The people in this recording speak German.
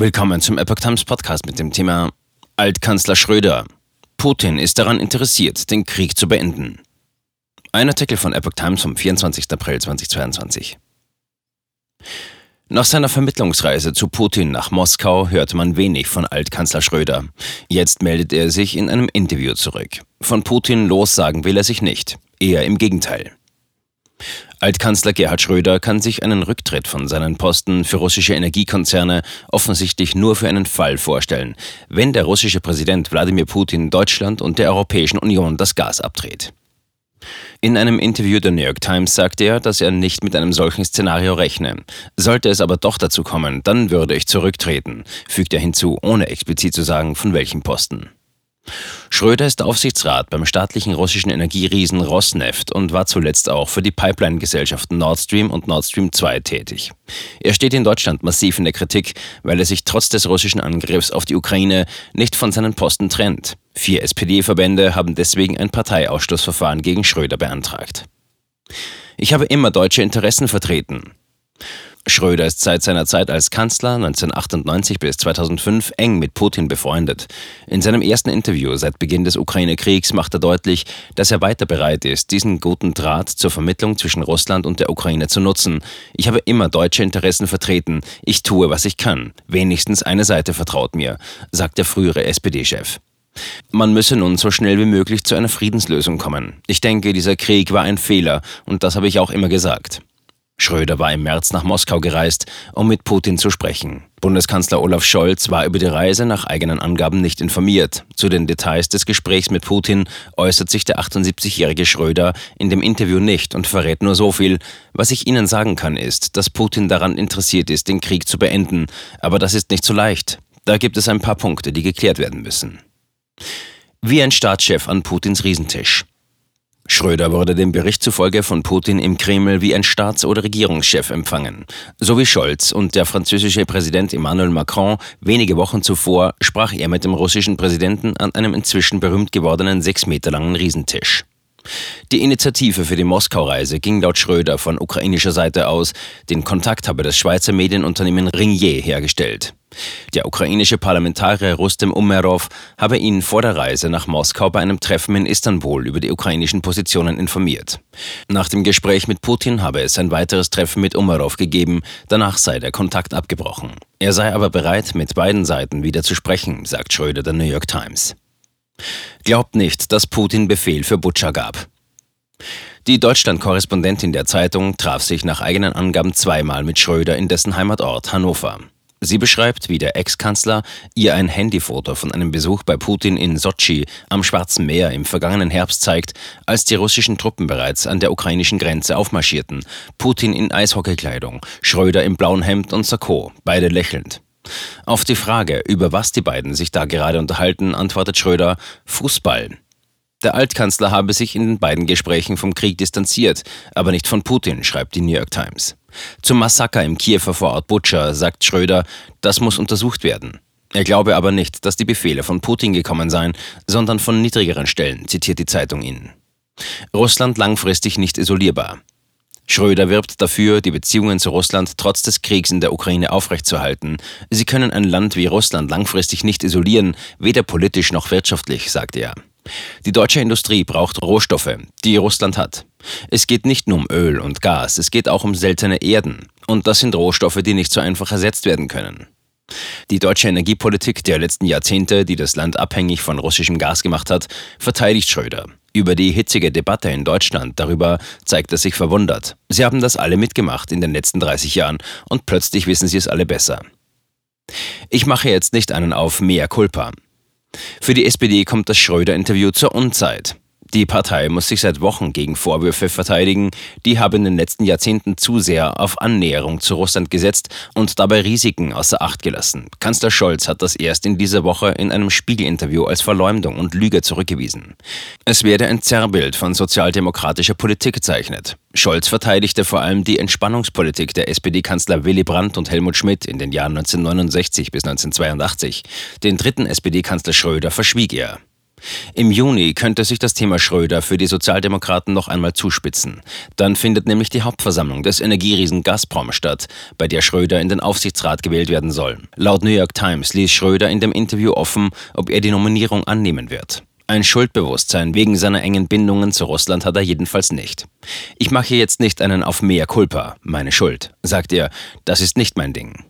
Willkommen zum Epoch Times Podcast mit dem Thema Altkanzler Schröder. Putin ist daran interessiert, den Krieg zu beenden. Ein Artikel von Epoch Times vom 24. April 2022. Nach seiner Vermittlungsreise zu Putin nach Moskau hörte man wenig von Altkanzler Schröder. Jetzt meldet er sich in einem Interview zurück. Von Putin lossagen will er sich nicht, eher im Gegenteil. Altkanzler Gerhard Schröder kann sich einen Rücktritt von seinen Posten für russische Energiekonzerne offensichtlich nur für einen Fall vorstellen, wenn der russische Präsident Wladimir Putin Deutschland und der Europäischen Union das Gas abdreht. In einem Interview der New York Times sagte er, dass er nicht mit einem solchen Szenario rechne. Sollte es aber doch dazu kommen, dann würde ich zurücktreten, fügt er hinzu, ohne explizit zu sagen, von welchem Posten. Schröder ist Aufsichtsrat beim staatlichen russischen Energieriesen Rosneft und war zuletzt auch für die Pipeline-Gesellschaften Nord Stream und Nord Stream 2 tätig. Er steht in Deutschland massiv in der Kritik, weil er sich trotz des russischen Angriffs auf die Ukraine nicht von seinen Posten trennt. Vier SPD-Verbände haben deswegen ein Parteiausschlussverfahren gegen Schröder beantragt. Ich habe immer deutsche Interessen vertreten. Schröder ist seit seiner Zeit als Kanzler 1998 bis 2005 eng mit Putin befreundet. In seinem ersten Interview seit Beginn des Ukraine-Kriegs macht er deutlich, dass er weiter bereit ist, diesen guten Draht zur Vermittlung zwischen Russland und der Ukraine zu nutzen. Ich habe immer deutsche Interessen vertreten. Ich tue, was ich kann. Wenigstens eine Seite vertraut mir, sagt der frühere SPD-Chef. Man müsse nun so schnell wie möglich zu einer Friedenslösung kommen. Ich denke, dieser Krieg war ein Fehler und das habe ich auch immer gesagt. Schröder war im März nach Moskau gereist, um mit Putin zu sprechen. Bundeskanzler Olaf Scholz war über die Reise nach eigenen Angaben nicht informiert. Zu den Details des Gesprächs mit Putin äußert sich der 78-jährige Schröder in dem Interview nicht und verrät nur so viel. Was ich Ihnen sagen kann, ist, dass Putin daran interessiert ist, den Krieg zu beenden. Aber das ist nicht so leicht. Da gibt es ein paar Punkte, die geklärt werden müssen. Wie ein Staatschef an Putins Riesentisch. Schröder wurde dem Bericht zufolge von Putin im Kreml wie ein Staats- oder Regierungschef empfangen. So wie Scholz und der französische Präsident Emmanuel Macron wenige Wochen zuvor sprach er mit dem russischen Präsidenten an einem inzwischen berühmt gewordenen sechs Meter langen Riesentisch. Die Initiative für die Moskau-Reise ging laut Schröder von ukrainischer Seite aus. Den Kontakt habe das Schweizer Medienunternehmen Ringier hergestellt. Der ukrainische Parlamentarier Rustem Umerov habe ihn vor der Reise nach Moskau bei einem Treffen in Istanbul über die ukrainischen Positionen informiert. Nach dem Gespräch mit Putin habe es ein weiteres Treffen mit Umerov gegeben, danach sei der Kontakt abgebrochen. Er sei aber bereit, mit beiden Seiten wieder zu sprechen, sagt Schröder der New York Times. Glaubt nicht, dass Putin Befehl für Butscha gab. Die Deutschland-Korrespondentin der Zeitung traf sich nach eigenen Angaben zweimal mit Schröder in dessen Heimatort Hannover. Sie beschreibt, wie der Ex-Kanzler ihr ein Handyfoto von einem Besuch bei Putin in Sotschi am Schwarzen Meer im vergangenen Herbst zeigt, als die russischen Truppen bereits an der ukrainischen Grenze aufmarschierten. Putin in Eishockeykleidung, Schröder im blauen Hemd und Sakko, beide lächelnd. Auf die Frage, über was die beiden sich da gerade unterhalten, antwortet Schröder Fußball. Der Altkanzler habe sich in den beiden Gesprächen vom Krieg distanziert, aber nicht von Putin, schreibt die New York Times. Zum Massaker im Kiewer Vorort Butscha sagt Schröder, das muss untersucht werden. Er glaube aber nicht, dass die Befehle von Putin gekommen seien, sondern von niedrigeren Stellen, zitiert die Zeitung ihn. Russland langfristig nicht isolierbar. Schröder wirbt dafür, die Beziehungen zu Russland trotz des Kriegs in der Ukraine aufrechtzuerhalten. Sie können ein Land wie Russland langfristig nicht isolieren, weder politisch noch wirtschaftlich, sagt er. Die deutsche Industrie braucht Rohstoffe, die Russland hat. Es geht nicht nur um Öl und Gas, es geht auch um seltene Erden. Und das sind Rohstoffe, die nicht so einfach ersetzt werden können. Die deutsche Energiepolitik der letzten Jahrzehnte, die das Land abhängig von russischem Gas gemacht hat, verteidigt Schröder. Über die hitzige Debatte in Deutschland darüber zeigt er sich verwundert. Sie haben das alle mitgemacht in den letzten 30 Jahren und plötzlich wissen sie es alle besser. Ich mache jetzt nicht einen auf mehr Culpa. Für die SPD kommt das Schröder-Interview zur Unzeit. Die Partei muss sich seit Wochen gegen Vorwürfe verteidigen, die haben in den letzten Jahrzehnten zu sehr auf Annäherung zu Russland gesetzt und dabei Risiken außer Acht gelassen. Kanzler Scholz hat das erst in dieser Woche in einem Spiegelinterview als Verleumdung und Lüge zurückgewiesen. Es werde ein Zerrbild von sozialdemokratischer Politik gezeichnet. Scholz verteidigte vor allem die Entspannungspolitik der SPD-Kanzler Willy Brandt und Helmut Schmidt in den Jahren 1969 bis 1982. Den dritten SPD-Kanzler Schröder verschwieg er. Im Juni könnte sich das Thema Schröder für die Sozialdemokraten noch einmal zuspitzen. Dann findet nämlich die Hauptversammlung des Energieriesen Gazprom statt, bei der Schröder in den Aufsichtsrat gewählt werden soll. Laut New York Times ließ Schröder in dem Interview offen, ob er die Nominierung annehmen wird. Ein Schuldbewusstsein wegen seiner engen Bindungen zu Russland hat er jedenfalls nicht. Ich mache jetzt nicht einen auf mehr Culpa, meine Schuld, sagt er, das ist nicht mein Ding.